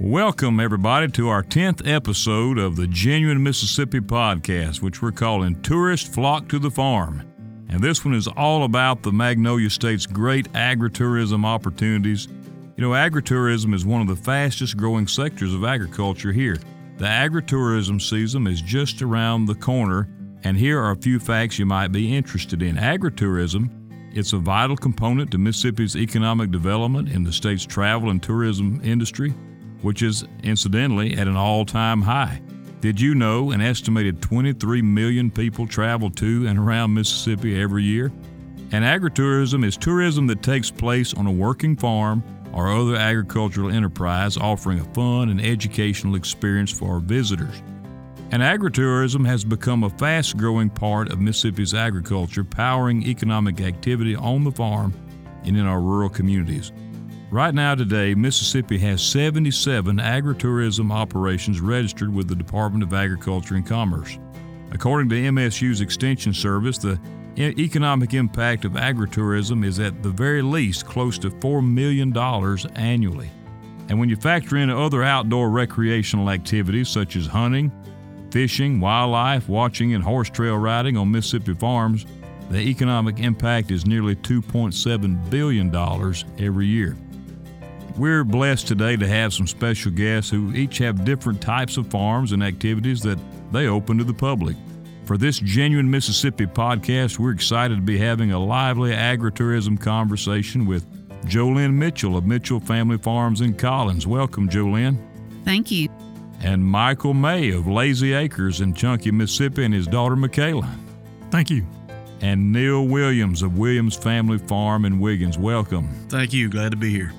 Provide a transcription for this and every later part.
Welcome, everybody, to our 10th episode of the Genuine Mississippi podcast, which we're calling Tourists Flock to the Farm. And this one is all about the Magnolia State's great agritourism opportunities. You know, agritourism is one of the fastest growing sectors of agriculture here. The agritourism season is just around the corner, and here are a few facts you might be interested in. Agritourism it's a vital component to Mississippi's economic development in the state's travel and tourism industry which is incidentally at an all time high. Did you know an estimated 23 million people travel to and around Mississippi every year? And agritourism is tourism that takes place on a working farm or other agricultural enterprise offering a fun and educational experience for our visitors. And agritourism has become a fast growing part of Mississippi's agriculture, powering economic activity on the farm and in our rural communities. Right now, today, Mississippi has 77 agritourism operations registered with the Department of Agriculture and Commerce. According to MSU's Extension Service, the economic impact of agritourism is at the very least close to $4 million annually. And when you factor in other outdoor recreational activities such as hunting, fishing, wildlife, watching, and horse trail riding on Mississippi farms, the economic impact is nearly $2.7 billion every year. We're blessed today to have some special guests who each have different types of farms and activities that they open to the public. For this Genuine Mississippi podcast, we're excited to be having a lively agritourism conversation with Jo Lynn Mitchell of Mitchell Family Farms in Collins. Welcome, Jo Lynn. Thank you. And Michael May of Lazy Acres in Chunky, Mississippi, and his daughter Michaela. Thank you. And Neal Williams of Williams Family Farm in Wiggins. Welcome. Thank you. Glad to be here.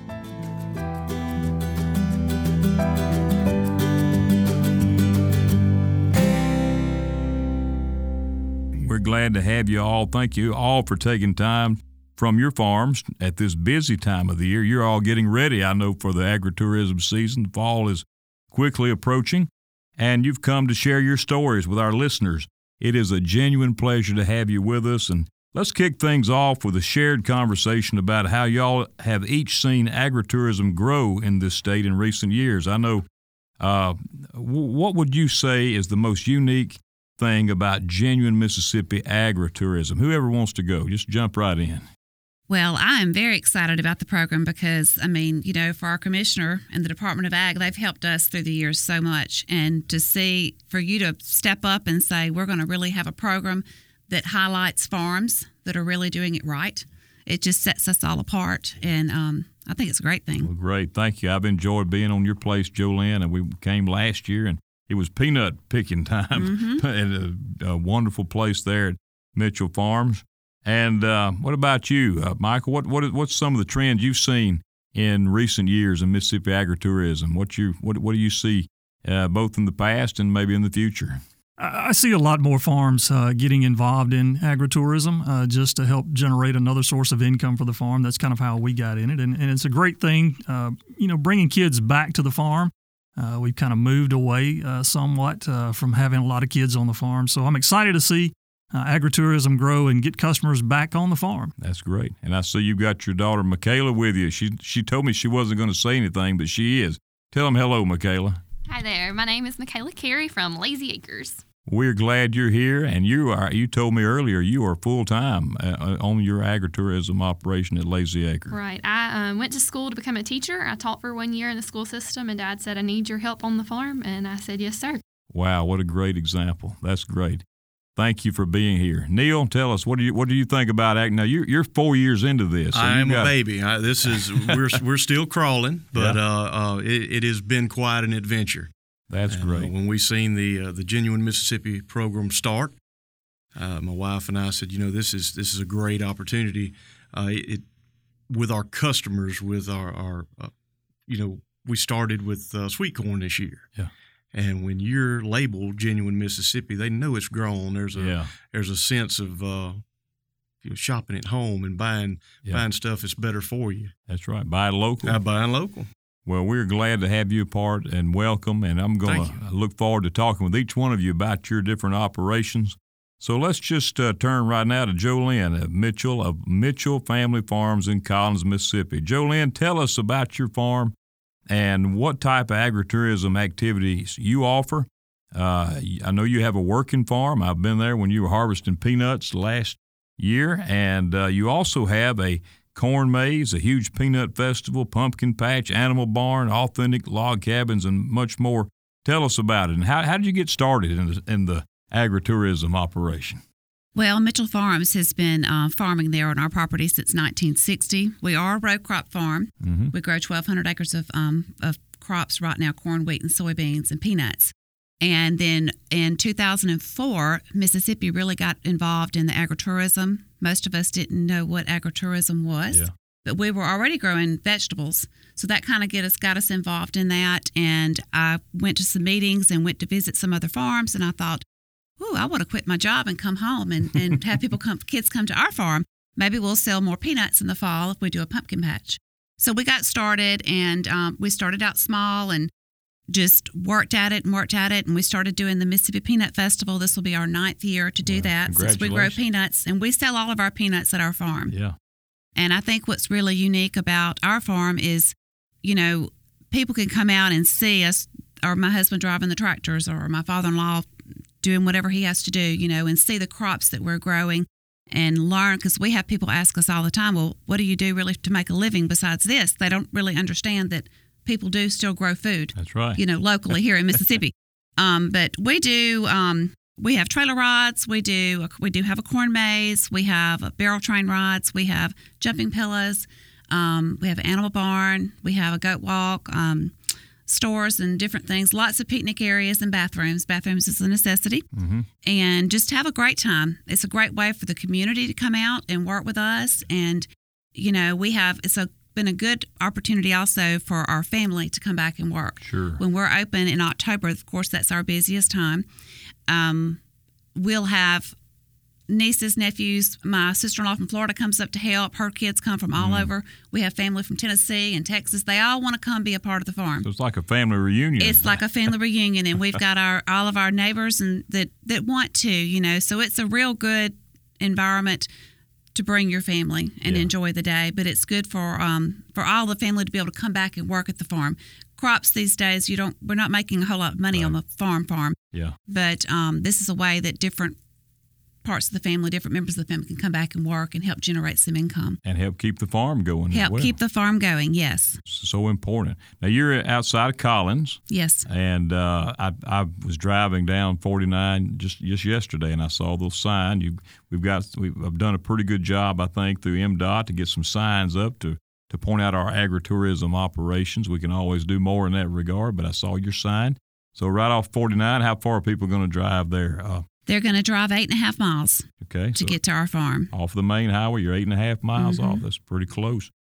Glad to have you all. Thank you all for taking time from your farms at this busy time of the year. You're all getting ready, I know, for the agritourism season. Fall is quickly approaching, and you've come to share your stories with our listeners. It is a genuine pleasure to have you with us, and let's kick things off with a shared conversation about how y'all have each seen agritourism grow in this state in recent years. I know. Uh, what would you say is the most unique thing about genuine Mississippi agritourism. Whoever wants to go, just jump right in. Well, I am very excited about the program because, I mean, you know, for our commissioner and the Department of Ag, they've helped us through the years so much. And to see, for you to step up and say, we're going to really have a program that highlights farms that are really doing it right, it just sets us all apart. And um, I think it's a great thing. Well, great. Thank you. I've enjoyed being on your place, Jo Lynn, and we came last year and it was peanut picking time mm-hmm. at a, a, wonderful place there at Mitchell Farms. And uh, what about you, uh, Michael? What what what's some of the trends you've seen in recent years in Mississippi agritourism? What you what what do you see uh, both in the past and maybe in the future? I see a lot more farms uh, getting involved in agritourism uh, just to help generate another source of income for the farm. That's kind of how we got in it, and, and it's a great thing. Uh, you know, bringing kids back to the farm uh, we've kind of moved away uh, somewhat uh, from having a lot of kids on the farm. So I'm excited to see uh, agritourism grow and get customers back on the farm. That's great. And I see you've got your daughter Michaela with you. She she told me she wasn't going to say anything, but she is. Tell them hello, Michaela. Hi there. My name is Michaela Carey from Lazy Acres. We're glad you're here, and you are. You told me earlier you are full time uh, uh, on your agritourism operation at Lazy Acre. Right. I um, went to school to become a teacher. I taught for one year in the school system, and Dad said, "I need your help on the farm," and I said, "Yes, sir." Wow, what a great example! That's great. Thank you for being here, Neal. Tell us what do you what do you think about ag? Now you're you're four years into this. So I am got... a baby. I, this is we're we're still crawling, but yeah. uh, uh, it, it has been quite an adventure. That's and, great. Uh, when we seen the uh, the genuine Mississippi program start, uh, my wife and I said, you know, this is this is a great opportunity. Uh, it, with our customers, with our our, uh, you know, we started with uh, sweet corn this year. Yeah. And when you're labeled genuine Mississippi, they know it's grown. There's a yeah. there's a sense of you know, shopping at home and buying yeah. buying stuff that's better for you. That's right. Buy local. Uh, buying local. Well, we're glad to have you a part and welcome, and I'm going to look forward to talking with each one of you about your different operations. So let's just uh, turn right now to Jo Lynn of Mitchell of Mitchell Family Farms in Collins, Mississippi. Jo Lynn, tell us about your farm and what type of agritourism activities you offer. Uh, I know you have a working farm. I've been there when you were harvesting peanuts last year, and uh, you also have a corn maze, a huge peanut festival, pumpkin patch, animal barn, authentic log cabins, and much more. Tell us about it, and how, how did you get started in the, in the agritourism operation? Well, Mitchell Farms has been uh, farming there on our property since 1960. We are a row crop farm. Mm-hmm. We grow 1,200 acres of, um, of crops right now corn, wheat, and soybeans and peanuts. And then in 2004, Mississippi really got involved in the agritourism. Most of us didn't know what agritourism was, Yeah. but we were already growing vegetables. So that kind of get us got us involved in that. And I went to some meetings and went to visit some other farms. And I thought, ooh, I want to quit my job and come home and, and have people come, kids come to our farm. Maybe we'll sell more peanuts in the fall if we do a pumpkin patch. So we got started and um, we started out small and just worked at it and worked at it. And we started doing the Mississippi Peanut Festival. This will be our ninth year to do Wow, that since we grow peanuts. And we sell all of our peanuts at our farm. Yeah. And I think what's really unique about our farm is, you know, people can come out and see us, or my husband driving the tractors, or my father in law doing whatever he has to do, you know, and see the crops that we're growing and learn. Because we have people ask us all the time, well, what do you do really to make a living besides this? They don't really understand that people do still grow food That's right. you know, locally here in Mississippi. Um, but we do. Um, we have trailer rides. We do. We do have a corn maze. We have a barrel train rides. We have jumping pillows. Um, we have an animal barn. We have a goat walk. Um, stores and different things. Lots of picnic areas and bathrooms. Bathrooms is a necessity. Mm-hmm. And just have a great time. It's a great way for the community to come out and work with us. And you know, we have. It's a been a good opportunity also for our family to come back and work Sure. when we're open in October, of course, that's our busiest time. Um, we'll have nieces, nephews. My sister in law from Florida comes up to help. Her kids come from all over. We have family from Tennessee and Texas. They all want to come be a part of the farm. So it's like a family reunion. It's like a family reunion, and we've got our all of our neighbors and that that want to, you know. So it's a real good environment to bring your family and Yeah. enjoy the day. But it's good for um for all the family to be able to come back and work at the farm. Crops these days, you don't. We're not making a whole lot of money on the farm farm, yeah. but um, this is a way that different parts of the family, different members of the family, can come back and work and help generate some income. And help keep the farm going. Help well. keep the farm going. Yes, so important. Now you're outside of Collins, yes. and uh, I, I was driving down 49 just just yesterday, and I saw those signs. You, we've got we've I've done a pretty good job, I think, through MDOT to get some signs up to to point out our agritourism operations. We can always do more in that regard, but I saw your sign. So right off 49, how far are people going to drive there? Uh, They're going to drive eight and a half miles okay, to so get to our farm. off the main highway, you're eight and a half miles Mm-hmm. off. That's pretty close.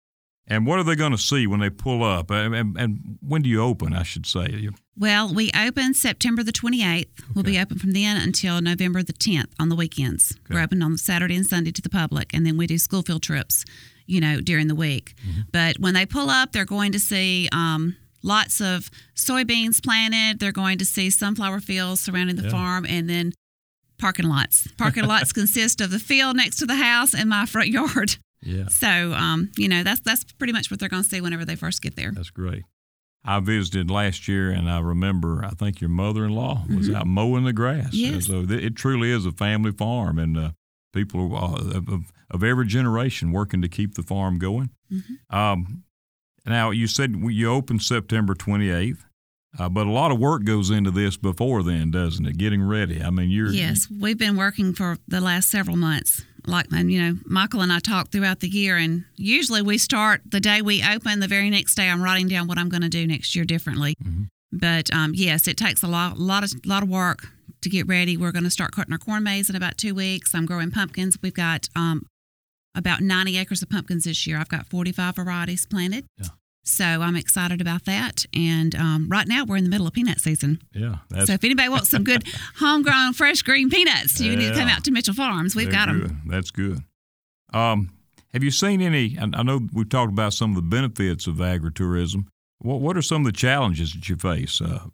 And what are they going to see when they pull up? And, and, and when do you open? I should say. Well, we open September the 28th. We'll be open from then until November the 10th on the weekends. We're open on Saturday and Sunday to the public, and then we do school field trips, you know, during the week. Mm-hmm. But when they pull up, they're going to see um, lots of soybeans planted. They're going to see sunflower fields surrounding the Yeah. farm, and then parking lots. Parking lots consist of the field next to the house and my front yard. Yeah. So, um, you know, that's that's pretty much what they're going to see whenever they first get there. That's great. I visited last year, and I remember I think your mother-in-law was out mowing the grass. Mm-hmm. Yes. So th- it truly is a family farm, and uh, people uh, of, of- of every generation working to keep the farm going. Mm-hmm. Um, now you said you opened September 28th, uh, but a lot of work goes into this before then, doesn't it? Getting ready. I mean, you're Yes, we've been working for the last several months. Like, and you know, Michael and I talk throughout the year, and usually we start the day we open. The very next day, I'm writing down what I'm going to do next year differently. But um, yes, it takes a lot, lot of, lot of work to get ready. We're going to start cutting our corn maze in about two weeks. I'm growing pumpkins. We've got um, about 90 acres of pumpkins this year. I've got 45 varieties planted. Yeah. So I'm excited about that. And um, right now we're in the middle of peanut season. yeah. That's So if anybody wants some good homegrown fresh green peanuts, you need to come out to Mitchell Farms. We've They're got them. That's good. Um, have you seen any? I know we've talked about some of the benefits of agritourism. What What are some of the challenges that you face, uh,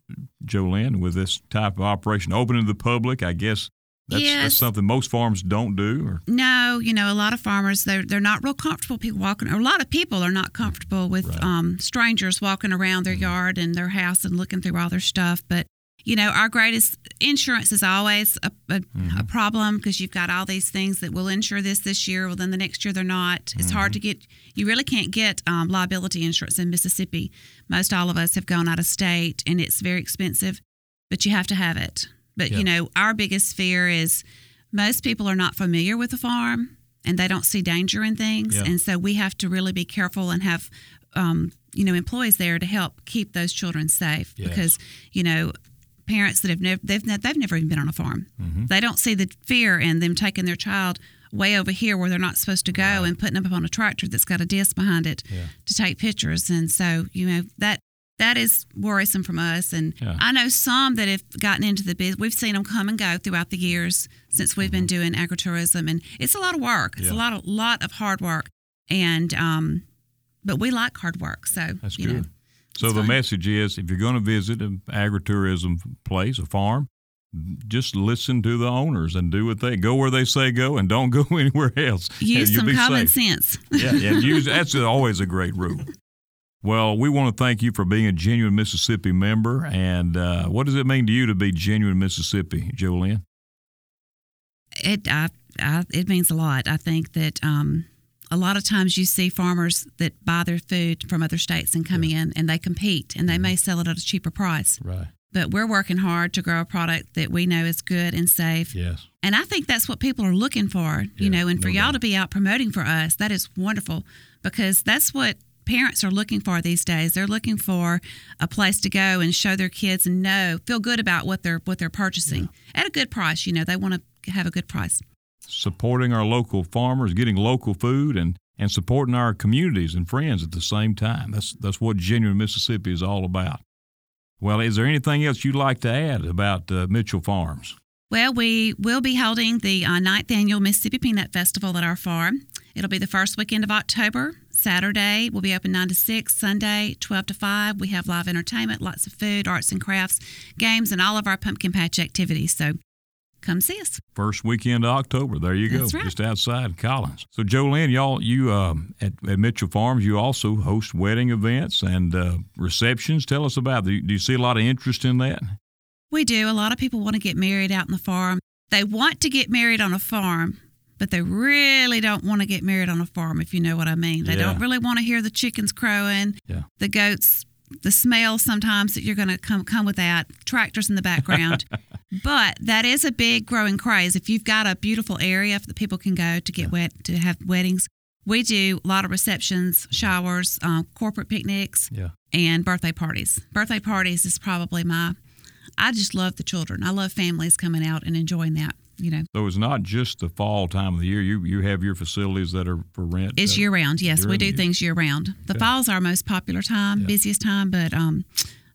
Jolene, with this type of operation? Open to the public, I guess That's, Yes. that's something most farms don't do. Or No, you know, a lot of farmers they're they're not real comfortable people walking. Or a lot of people are not comfortable with Right. um, strangers walking around their yard and their house and looking through all their stuff. But you know, our greatest insurance is always a, a, a problem because you've got all these things that will insure this this year. Well, then the next year they're not. It's hard to get. You really can't get um, liability insurance in Mississippi. Most all of us have gone out of state, and it's very expensive. But you have to have it. But Yeah. you know, our biggest fear is most people are not familiar with the farm and they don't see danger in things Yeah. and so we have to really be careful and have um, you know employees there to help keep those children safe Yes. because you know parents that have never they've, they've never even been on a farm Mm-hmm. they don't see the fear in them taking their child way over here where they're not supposed to go and putting them up on a tractor that's got a disc behind it Yeah. to take pictures and so you know that that is worrisome from us and Yeah. i know some that have gotten into the business we've seen them come and go throughout the years since we've been doing agritourism and it's a lot of work it's Mm-hmm. Yeah. a lot of lot of hard work and um but we like hard work so That's you good. know So the fine. message is if you're going to visit an agritourism place, a farm, just listen to the owners and do what they go where they say go and don't go anywhere else. use some common safe. sense yeah, yeah, use that's always a great rule. Well, we want to thank you for being a genuine Mississippi member. And uh, what does it mean to you to be genuine Mississippi, Jolene? it I, I, it means a lot. I think that um, a lot of times you see farmers that buy their food from other states and come in and they compete and they may sell it at a cheaper price. Right. But we're working hard to grow a product that we know is good and safe. Yes. And I think that's what people are looking for, Yeah, you know, and for no y'all doubt. to be out promoting for us, that is wonderful because that's what parents are looking for these days. They're looking for a place to go and show their kids and know, feel good about what they're what they're purchasing at a good price, you know. They want to have a good price. Supporting our local farmers, getting local food, and and supporting our communities and friends at the same time. That's that's what genuine Mississippi is all about. Well, is there anything else you'd like to add about uh, Mitchell Farms? Well, we will be holding the uh, ninth annual Mississippi Peanut Festival at our farm. It'll be the first weekend of October. Saturday, we'll be open 9 to 6. Sunday, 12 to 5. We have live entertainment, lots of food, arts and crafts, games, and all of our pumpkin patch activities. So come see us. First weekend of October. There you go, right. just outside Collins. So, Jolene, y'all, you um, at, at Mitchell Farms, you also host wedding events and uh, receptions. Tell us about. You, do you see a lot of interest in that? We do. A lot of people want to get married out in the farm. They want to get married on a farm, but they really don't want to get married on a farm, if you know what I mean. They Yeah. don't really want to hear the chickens crowing, Yeah. the goats, the smell sometimes that you're going to come come with that, tractors in the background. but that is a big growing craze. If you've got a beautiful area that people can go to get wet to have weddings, we do a lot of receptions, showers, um, corporate picnics, Yeah. and birthday parties. Birthday parties is probably my. I just love the children. I love families coming out and enjoying that. You know, So it's not just the fall time of the year. You you have your facilities that are for rent. it's year round. Yes, we do year. things year round. The Okay. fall's our most popular time, Yeah. busiest time, but um,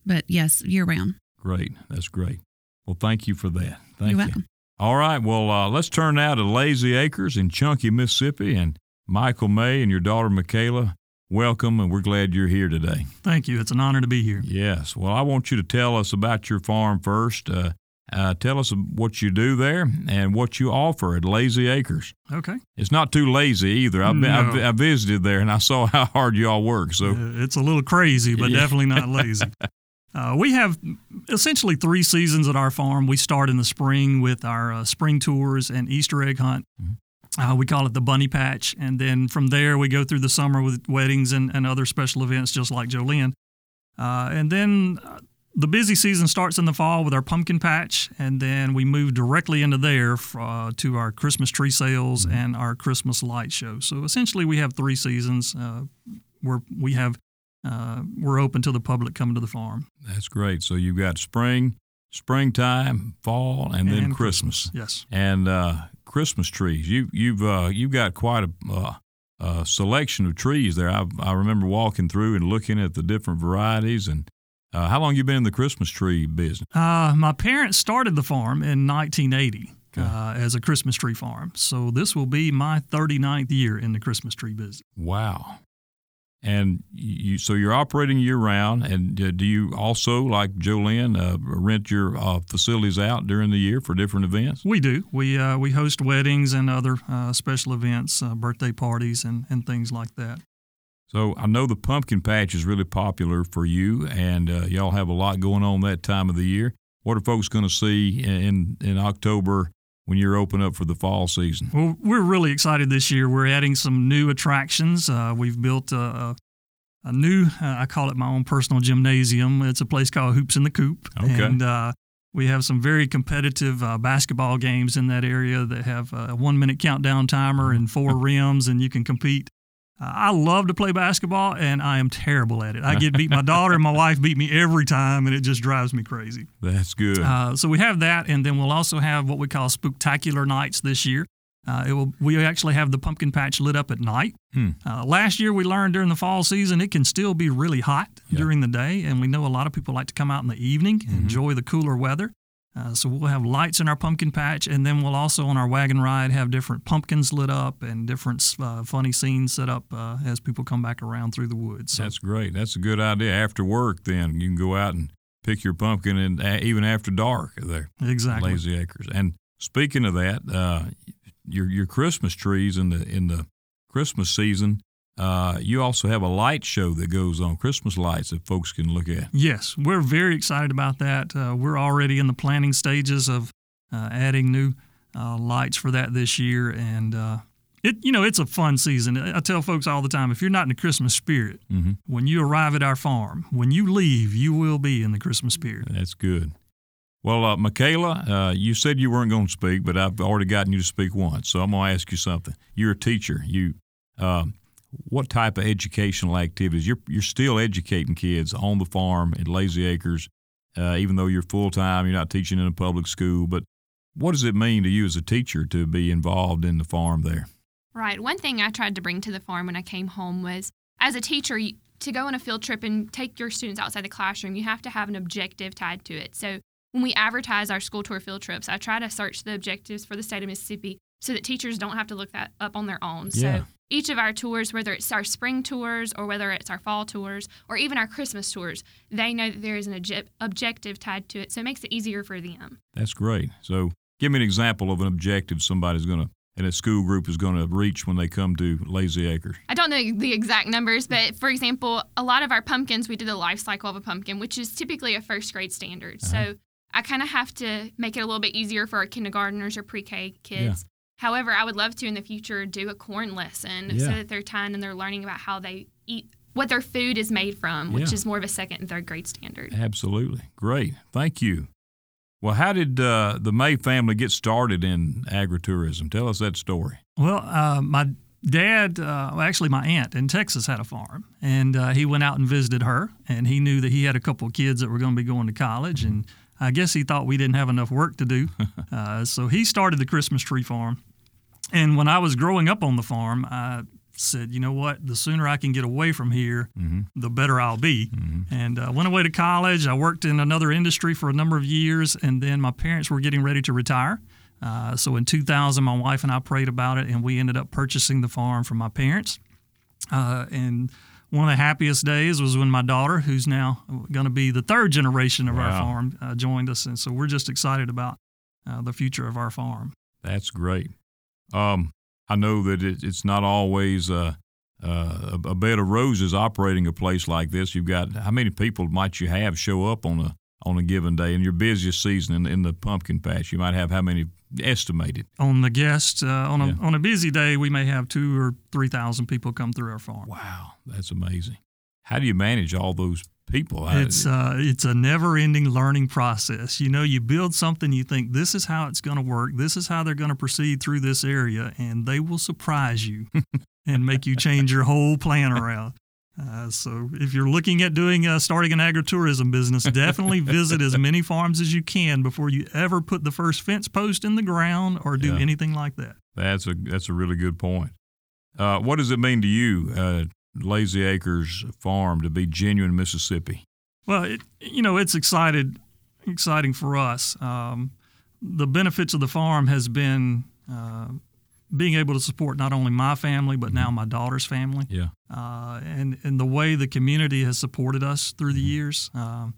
but yes, year round. Great. That's great. Well, thank you for that. Thank You're you. welcome. All right. Well, uh, let's turn now to Lazy Acres in Chunky, Mississippi, and Michael May and your daughter Michaela. Welcome, and we're glad you're here today. Thank you. It's an honor to be here. Yes. Well, I want you to tell us about your farm first. Uh, uh, tell us what you do there and what you offer at Lazy Acres. Okay. It's not too lazy either. I've, been, I've, No. I visited there and I saw how hard you all work. So, Uh, it's a little crazy, but Yeah. definitely not lazy. Uh, we have essentially three seasons at our farm. We start in the spring with our uh, spring tours and Easter egg hunt. Uh, we call it the Bunny Patch. And then from there, we go through the summer with weddings and, and other special events, just like Jolene. Uh, and then uh, the busy season starts in the fall with our pumpkin patch, and then we move directly into there uh, to our Christmas tree sales and our Christmas light show. So essentially, we have three seasons uh, where we have uh, we're open to the public coming to the farm. that's great. So, you've got spring, springtime, fall, and then And Christmas. Yes. and uh, Christmas trees. You you've uh, you've got quite a, uh, selection of trees there. I I remember walking through and looking at the different varieties. And uh, how long you been in the Christmas tree business? Uh, my parents started the farm in 1980 Okay. uh, as a Christmas tree farm. So this will be my 39th year in the Christmas tree business. Wow, And you, so you're operating year round. And do you also, like Jo Lynn, uh, rent your uh, facilities out during the year for different events? We do. We uh, we host weddings and other uh, special events, uh, birthday parties, and, and things like that. So I know the pumpkin patch is really popular for you, and y'all have a lot going on that time of the year. What are folks going to see in in October when you're open up for the fall season? Well, we're really excited this year. We're adding some new attractions. Uh, we've built a, a, a new, uh, I call it my own personal gymnasium. It's a place called Hoops in the Coop. Okay. And uh, we have some very competitive uh, basketball games in that area that have a one minute countdown timer and four rims, and you can compete I love to play basketball, and I am terrible at it. I get beat. My daughter and my wife beat me every time, and it just drives me crazy. That's good. Uh, so we have that, and then we'll also have what we call spectacular nights this year. Uh, it will. We actually have the pumpkin patch lit up at night. Hmm. Uh, last year, we learned during the fall season it can still be really hot Yeah. during the day, and we know a lot of people like to come out in the evening, Mm-hmm. enjoy the cooler weather. Uh, so we'll have lights in our pumpkin patch, and then we'll also on our wagon ride have different pumpkins lit up and different uh, funny scenes set up uh, as people come back around through the woods. So That's great. That's a good idea. After work, then you can go out and pick your pumpkin, and uh, even after dark there, exactly. Lazy Acres. And speaking of that, uh, your your Christmas trees in the in the Christmas season, uh, you also have a light show that goes on, Christmas lights that folks can look at. Yes, we're very excited about that. Uh, we're already in the planning stages of uh, adding new uh, lights for that this year, and uh, it you know it's a fun season. I tell folks all the time, if you're not in the Christmas spirit, hmm when you arrive at our farm, when you leave, you will be in the Christmas spirit. That's good. Well, uh, Michaela, uh, you said you weren't going to speak, but I've already gotten you to speak once, so I'm going to ask you something. You're a teacher. You, um, what type of educational activities? You're you're still educating kids on the farm at Lazy Acres, uh, even though you're full time. You're not teaching in a public school, but what does it mean to you as a teacher to be involved in the farm there? Right. One thing I tried to bring to the farm when I came home was as a teacher, to go on a field trip and take your students outside the classroom, you have to have an objective tied to it. So when we advertise our school tour field trips, I try to search the objectives for the state of Mississippi so that teachers don't have to look that up on their own. Yeah. So each of our tours, whether it's our spring tours or whether it's our fall tours or even our Christmas tours, they know that there is an obje- objective tied to it. So it makes it easier for them. That's great. So, give me an example of an objective somebody's going to and a school group is going to reach when they come to Lazy Acres. I don't know the exact numbers, but for example, a lot of our pumpkins, we do the life cycle of a pumpkin, which is typically a first grade standard. Uh-huh. So I kind of have to make it a little bit easier for our kindergartners or pre K kids. However, I would love to in the future do a corn lesson so that they're tying and they're learning about how they eat, what their food is made from, which Yeah. is more of a second and third grade standard. Absolutely. Great. Thank you. Well, how did uh, the May family get started in agritourism? Tell us that story. Well, uh, my dad, uh, well, actually, my aunt in Texas had a farm, and uh, he went out and visited her, and he knew that he had a couple of kids that were going to be going to college, and I guess he thought we didn't have enough work to do, uh, so he started the Christmas tree farm. And when I was growing up on the farm, I said, you know what? The sooner I can get away from here, the better I'll be. And uh, went away to college. I worked in another industry for a number of years, and then my parents were getting ready to retire. Uh, so in 2000, my wife and I prayed about it, and we ended up purchasing the farm from my parents. Uh, and one of the happiest days was when my daughter, who's now going to be the third generation of our farm, uh, joined us. And so we're just excited about uh, the future of our farm. That's great. Um, I know that it, it's not always uh, uh, a, a bed of roses operating a place like this. You've got how many people might you have show up on a on a given day in your busiest season in, in the pumpkin patch? You might have how many estimated? On the guests, uh, on, a, Yeah. on a busy day, we may have two or 3,000 people come through our farm. Wow, that's amazing. How do you manage all those people? It's uh, it's a never-ending learning process. You know, you build something, you think this is how it's going to work, this is how they're going to proceed through this area, and they will surprise you and make you change your whole plan around. Uh, so, if you're looking at doing uh, starting an agritourism business, definitely visit as many farms as you can before you ever put the first fence post in the ground or do Yeah. anything like that. That's a that's a really good point. Uh, what does it mean to you, uh, Lazy Acres Farm, to be genuine Mississippi? Well, it, you know, it's excited, exciting for us. Um, the benefits of the farm has been uh, being able to support not only my family but now my daughter's family. Yeah. Uh, and and the way the community has supported us through the years. Um,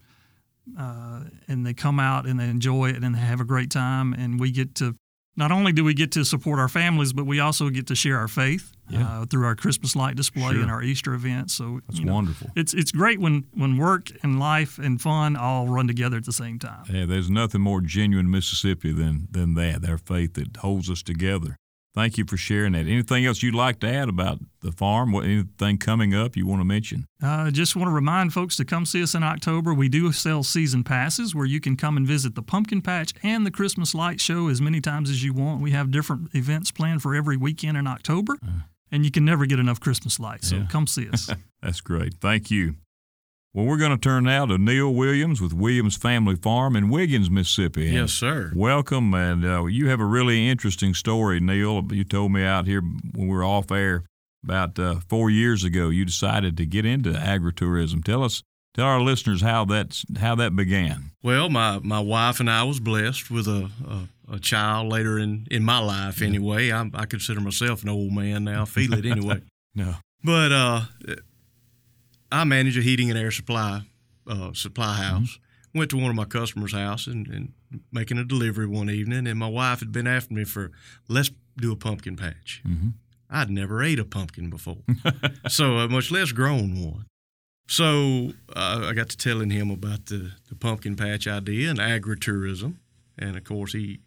uh, and they come out and they enjoy it and they have a great time and we get to not only do we get to support our families but we also get to share our faith Yeah. uh, through our christmas light display Sure. and our easter events so That's you know, wonderful. it's it's great when when work and life and fun all run together at the same time Yeah, there's nothing more genuine Mississippi than than that. Their faith that holds us together. Thank you for sharing that. Anything else you'd like to add about the farm? What anything coming up you want to mention? Uh, just want to remind folks to come see us in October. We do sell season passes where you can come and visit the pumpkin patch and the Christmas light show as many times as you want. We have different events planned for every weekend in October, and you can never get enough Christmas lights. So Yeah. come see us. That's great. Thank you. Well, we're going to turn now to Neal Williams with Williams Family Farm in Wiggins, Mississippi. And Yes, sir. Welcome, and uh, you have a really interesting story, Neal. You told me out here when we were off air about uh, four years ago. You decided to get into agritourism. Tell us, tell our listeners how that's how that began. Well, my, my wife and I was blessed with a, a, a child later in, in my life. Anyway, I, I consider myself an old man now. I feel it anyway. No. But uh, I manage a heating and air supply uh, supply house. Went to one of my customers' house and, and making a delivery one evening, and my wife had been after me for let's do a pumpkin patch. Mhm. I'd never ate a pumpkin before, so uh, much less grown one. So uh, I got to telling him about the, the pumpkin patch idea and agritourism, and of course he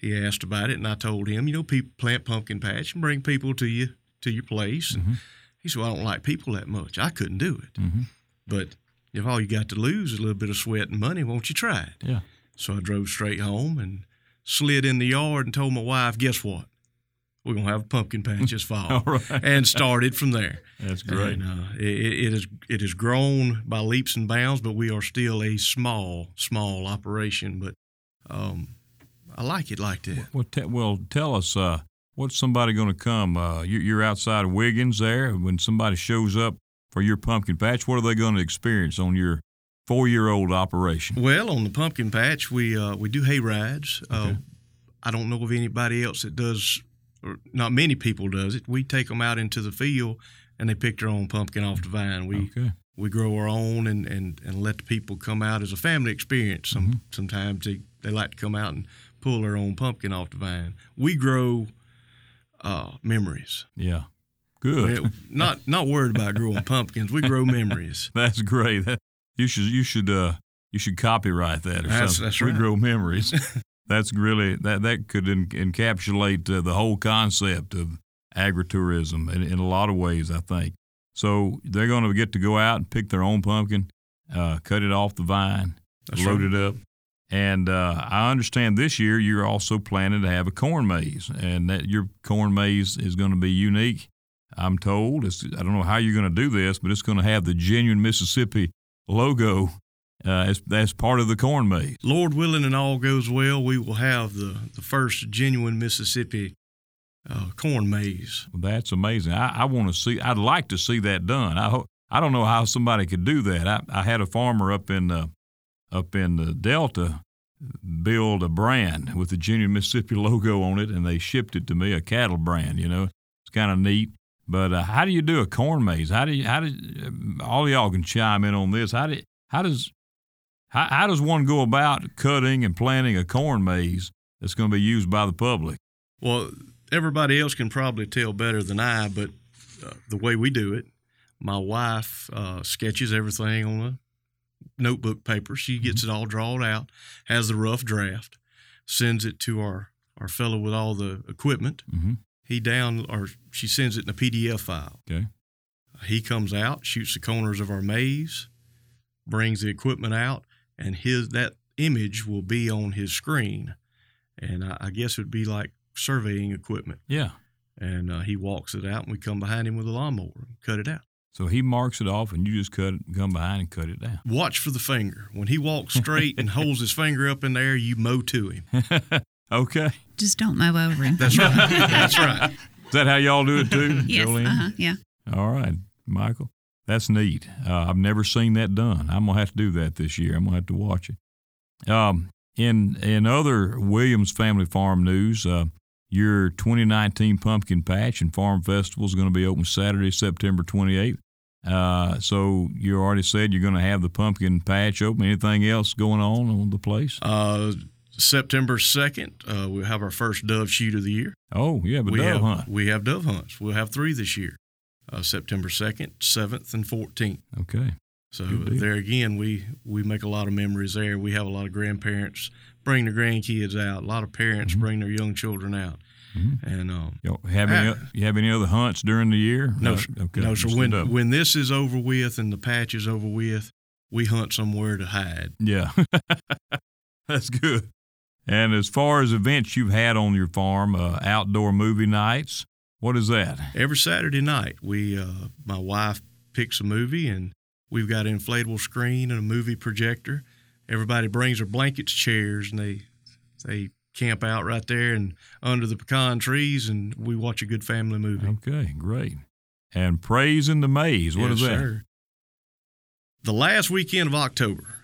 he asked about it, and I told him, you know, people plant pumpkin patch and bring people to you to your place. And he said, well, I don't like people that much. I couldn't do it, Mhm. but if all you got to lose is a little bit of sweat and money, won't you try it? Yeah. So I drove straight home and slid in the yard and told my wife, guess what? We're gonna have a pumpkin patch this fall, right. and started from there. That's great. And, uh, it, it is it has grown by leaps and bounds, but we are still a small small operation. But um, I like it like that. Well, te- well tell us, uh, what's somebody going to come? Uh, you, you're outside of Wiggins there. When somebody shows up for your pumpkin patch, what are they going to experience on your four year old operation? Well, on the pumpkin patch, we uh, we do hay rides. Uh, I don't know of anybody else that does, or not many people does it. We take them out into the field and they pick their own pumpkin off the vine. We Okay. we grow our own and, and, and let the people come out as a family experience. Some Mm-hmm. sometimes they, they like to come out and pull their own pumpkin off the vine. We grow uh, memories. Yeah. Good. Not not worried about growing pumpkins. We grow memories. That's great. That, you should you should uh you should copyright that or That's- something. that's we right. grow memories. that's really that that could en- encapsulate uh, the whole concept of agritourism in, in a lot of ways. I think so. They're going to get to go out and pick their own pumpkin, uh, cut it off the vine, That's load right. it up. And uh, I understand this year you're also planning to have a corn maze, and that your corn maze is going to be unique. I'm told. It's, I don't know how you're going to do this, but it's going to have the genuine Mississippi logo uh, as, as part of the corn maze. Lord willing, and all goes well, we will have the, the first genuine Mississippi uh, corn maze. Well, that's amazing. I, I want to see. I'd like to see that done. I hope. I don't know how somebody could do that. I, I had a farmer up in uh, up in the Delta build a brand with the genuine Mississippi logo on it, and they shipped it to me, a cattle brand. You know, it's kind of neat. But uh, how do you do a corn maze? How do you? How do? uh, all y'all can chime in on this. How do? How does? How, how does one go about cutting and planting a corn maze that's going to be used by the public? Well, everybody else can probably tell better than I, but uh, the way we do it, my wife uh, sketches everything on a notebook paper. She gets it all drawn out, has the rough draft, sends it to our, our fellow with all the equipment. Mm-hmm. He down or she sends it in a PDF file. Okay. He comes out, shoots the corners of our maze, brings the equipment out, and his that image will be on his screen. And I, I guess it would be like surveying equipment. Yeah. And uh, he walks it out, and we come behind him with a lawnmower and cut it out. So he marks it off, and you just cut it, come behind and cut it down. Watch for the finger. When he walks straight and holds his finger up in the air, you mow to him. okay. Just don't mow over him. That's right. That's right. Is that how y'all do it too, yes. Jolene? Uh huh. Yeah. All right, Michael. That's neat. Uh, I've never seen that done. I'm gonna have to do that this year. I'm gonna have to watch it. Um, in in other Williams Family Farm news, uh, your 2019 Pumpkin Patch and Farm Festival is going to be open Saturday, September 28th. Uh, so you already said you're going to have the pumpkin patch open. Anything else going on on the place? Uh, September 2nd, uh, we'll have our first dove shoot of the year. Oh, yeah, but we dove have, hunt. We have dove hunts. We'll have three this year uh, September 2nd, 7th, and 14th. Okay. So there again, we, we make a lot of memories there. We have a lot of grandparents bring their grandkids out. A lot of parents Mhm. bring their young children out. Mhm. And um, You have any? Ah. you have any other hunts during the year? no, sir. Okay. no, sir. When dove. when this is over with and the patch is over with, we hunt somewhere to hide. Yeah, that's good. And as far as events you've had on your farm, uh, outdoor movie nights, what is that? Every Saturday night, we uh, my wife picks a movie, and we've got an inflatable screen and a movie projector. Everybody brings their blankets, chairs, and they they camp out right there and under the pecan trees, and we watch a good family movie. Okay, great. And praise in the maze. What Yes, is that? sir. The last weekend of October.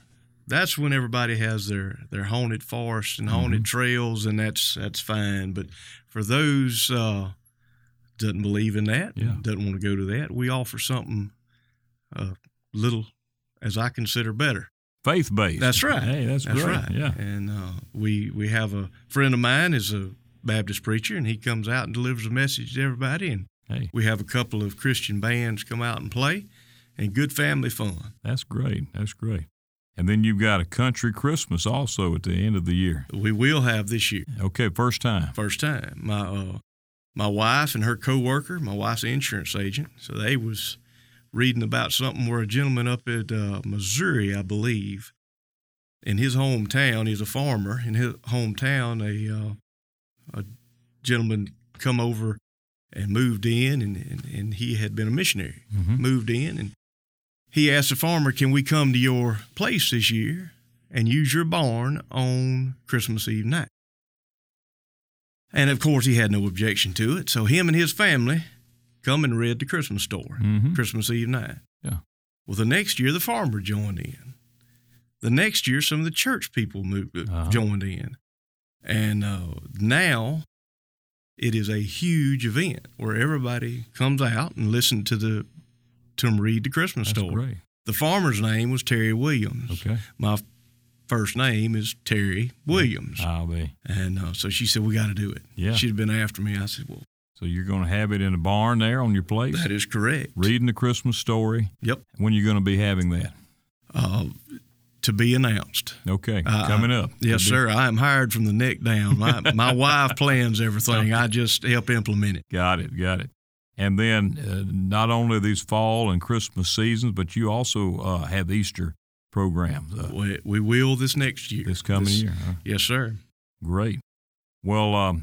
That's when everybody has their, their haunted forest and haunted Mhm. trails, and that's that's fine. But for those uh, doesn't believe in that, Yeah. doesn't want to go to that, we offer something a little, as I consider, better. Faith based. That's right. Hey, that's, That's great. right. Yeah. And uh, we we have a friend of mine is a Baptist preacher, and he comes out and delivers a message to everybody. And Hey, we have a couple of Christian bands come out and play, and good family fun. that's great. That's great. And then you've got a country Christmas also at the end of the year. We will have this year, Okay, first time. first time. My uh, my wife and her coworker, my wife's insurance agent, so they was reading about something where a gentleman up at uh, Missouri, I believe, in his hometown, he's a farmer. In his hometown, a uh, a gentleman come over and moved in, and, and, and he had been a missionary. hmm moved in and he asked the farmer, Can we come to your place this year and use your barn on Christmas Eve night? And of course, he had no objection to it. So him and his family come and read the Christmas story, hmm Christmas Eve night. Yeah. Well, the next year, the farmer joined in. The next year, some of the church people moved, uh, Uh-huh. joined in. And uh, now it is a huge event where everybody comes out and listen to the to them read the Christmas That's story. great. The farmer's name was Terry Williams. Okay. My first name is Terry Williams, I'll be. and uh, so she said we got to do it. Yeah. She'd been after me. I said, well, So you're going to have it in a barn there on your place, that is correct. reading the Christmas story. Yep. When you're going to be having that? Uh, to be announced. Okay, Uh, coming up. Yes, be- sir. I am hired from the neck down. My, my wife plans everything. I just help implement it. Got it. Got it. And then uh, not only these fall and Christmas seasons, but you also uh, have Easter programs uh, We, we will this next year. this coming This- year. Huh? Yes, sir. Great. Well, um,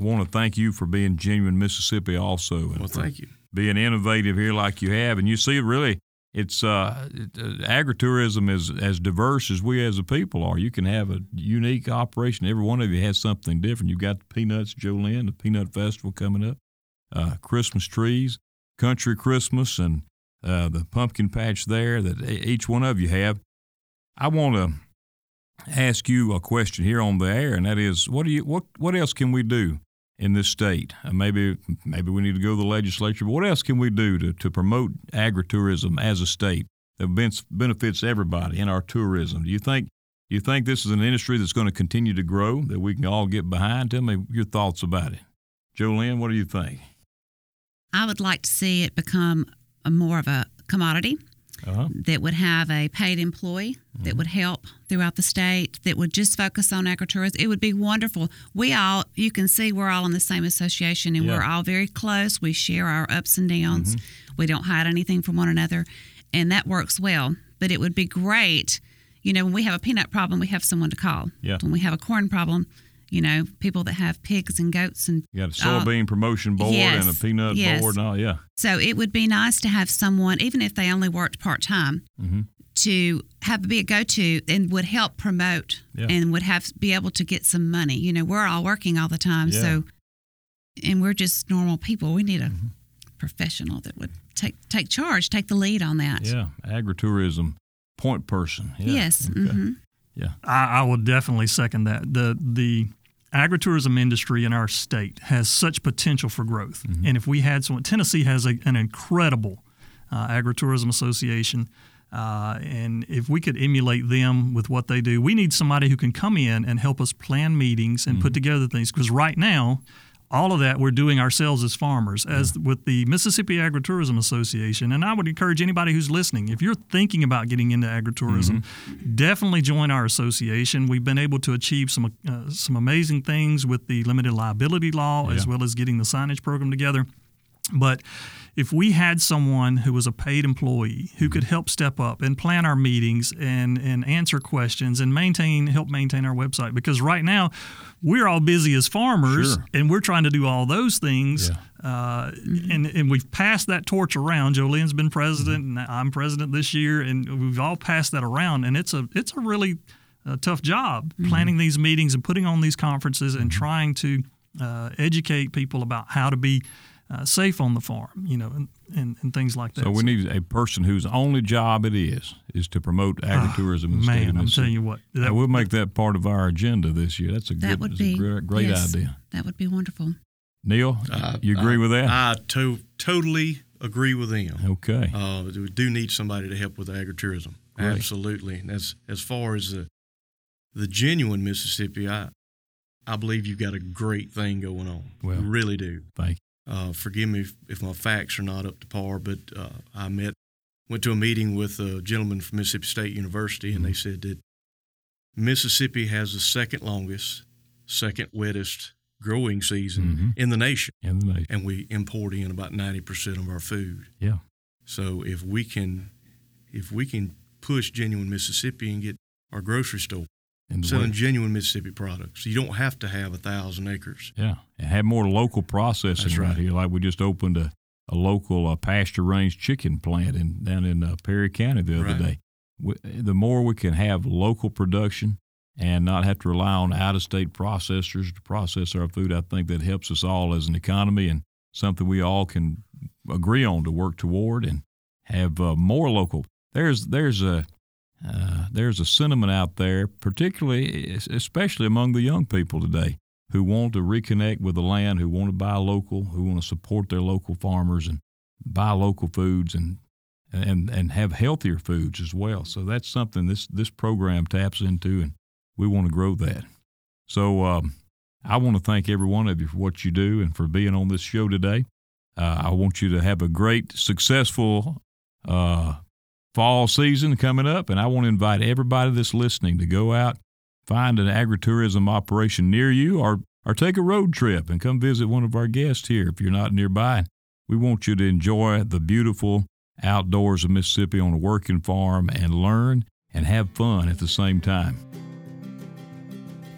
I want to thank you for being genuine Mississippi also, and Well, thank you. being innovative here like you have. And you see, really, it's uh, it, uh, agritourism is as diverse as we as a people are. You can have a unique operation. Every one of you has something different. You've got the peanuts, Jolene, the peanut festival coming up, uh, Christmas trees, country Christmas, and uh, the pumpkin patch there that each one of you have. I want to ask you a question here on the air, and that is, what do you what what else can we do in this state? Uh, maybe maybe we need to go to the legislature, but what else can we do to, to promote agritourism as a state that benefits everybody in our tourism? Do you think do you think this is an industry that's going to continue to grow that we can all get behind? Tell me your thoughts about it. Jolene, what do you think? I would like to see it become more of a commodity Uh-huh. that would have a paid employee Mm-hmm. that would help throughout the state that would just focus on agritourism. It would be wonderful. We all, you can see, we're all in the same association and Yeah. we're all very close. We share our ups and downs. Mm-hmm. We don't hide anything from one another, and that works well. But it would be great, you know, when we have a peanut problem, we have someone to call. Yeah. When we have a corn problem, you know, people that have pigs and goats and You got a Uh, soybean promotion board and a peanut yes. board and all. Yeah. So it would be nice to have someone, even if they only worked part time, Mhm. to have be a go to and would help promote Yeah. and would have be able to get some money. You know, we're all working all the time, Yeah. so and we're just normal people. We need a Mm-hmm. professional that would take take charge, take the lead on that. Yeah. Agritourism point person. Yeah. Yes. Okay. hmm I, I would definitely second that. The the agritourism industry in our state has such potential for growth. Mm-hmm. And if we had someone, Tennessee has a, an incredible uh, agritourism association. Uh, and if we could emulate them with what they do, we need somebody who can come in and help us plan meetings and put together things. Because right now, all of that we're doing ourselves as farmers, as with the Mississippi Agritourism Association. And I would encourage anybody who's listening, if you're thinking about getting into agritourism, definitely join our association. We've been able to achieve some uh, some amazing things with the limited liability law, as well as getting the signage program together. But if we had someone who was a paid employee who could help step up and plan our meetings and, and answer questions and maintain help maintain our website because right now we're all busy as farmers Sure. and we're trying to do all those things Yeah. uh, and, and we've passed that torch around. Jo Lynn's been president and I'm president this year and we've all passed that around and it's a it's a really uh, tough job planning these meetings and putting on these conferences and trying to uh, educate people about how to be uh, safe on the farm, you know, and, and, and things like that. So we need a person whose only job it is is to promote agritourism in the state of Ah, man, I'm telling you what, And that, we'll make that part of our agenda this year. That's a That good, would that's a be great, great yes, idea. That would be wonderful. Neal, I- you agree I- with that? I to- totally agree with them. okay. Uh, we do need somebody to help with agritourism. Great. Absolutely. And as as far as the the genuine Mississippi, I I believe you've got a great thing going on. Well, you really do. Thank Uh, forgive me if, if my facts are not up to par, but uh, I met went to a meeting with a gentleman from Mississippi State University, and they said that Mississippi has the second longest, second wettest growing season Mhm. in the nation. In the nation. and we import in about ninety percent of our food. Yeah. So if we can, if we can push genuine Mississippi and get our grocery store And selling way- genuine Mississippi products, you don't have to have a thousand acres. yeah. And have more local processing That's right. right. here. Like we just opened a, a local uh, pasture range chicken plant in down in uh, Perry County the other Right. day. We, the more we can have local production and not have to rely on out of state processors to process our food, I think that helps us all as an economy and something we all can agree on to work toward and have uh, more local. There's there's a uh, there's a sentiment out there, particularly especially among the young people today, who want to reconnect with the land, who want to buy local, who want to support their local farmers and buy local foods and and and have healthier foods as well. So that's something this this program taps into, and we want to grow that. So um, I want to thank every one of you for what you do and for being on this show today. Uh, I want you to have a great, successful uh, fall season coming up, and I want to invite everybody that's listening to go out, find an agritourism operation near you, or or take a road trip and come visit one of our guests here if you're not nearby. We want you to enjoy the beautiful outdoors of Mississippi on a working farm and learn and have fun at the same time.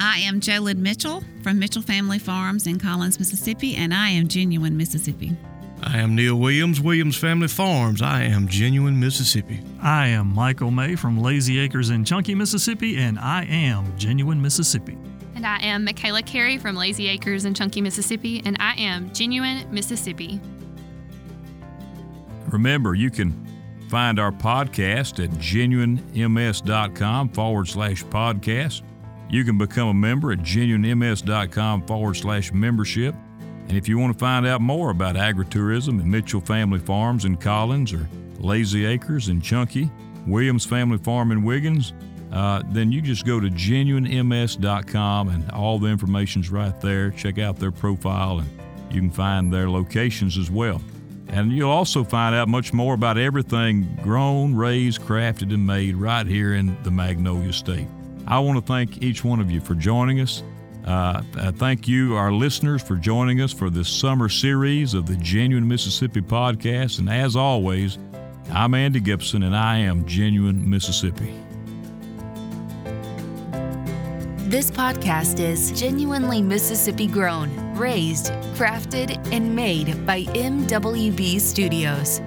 I am Jo Lynn Mitchell from Mitchell Family Farms in Collins, Mississippi, and I am genuine Mississippi. I am Neal Williams, Williams Family Farms. I am genuine Mississippi. I am Michael May from Lazy Acres in Chunky, Mississippi, and I am genuine Mississippi. And I am Michaela Carey from Lazy Acres in Chunky, Mississippi, and I am genuine Mississippi. Remember, you can find our podcast at genuinems.com forward slash podcast. You can become a member at genuinems.com forward slash membership. And if you want to find out more about agritourism at Mitchell Family Farms in Collins or Lazy Acres in Chunky, Williams Family Farm in Wiggins, uh, then you just go to genuinems.com and all the information's right there. Check out their profile and you can find their locations as well. And you'll also find out much more about everything grown, raised, crafted, and made right here in the Magnolia State. I want to thank each one of you for joining us. Uh, uh, thank you, our listeners, for joining us for this summer series of the Genuine Mississippi podcast. And as always, I'm Andy Gipson, and I am Genuine Mississippi. This podcast is genuinely Mississippi grown, raised, crafted, and made by MWB Studios.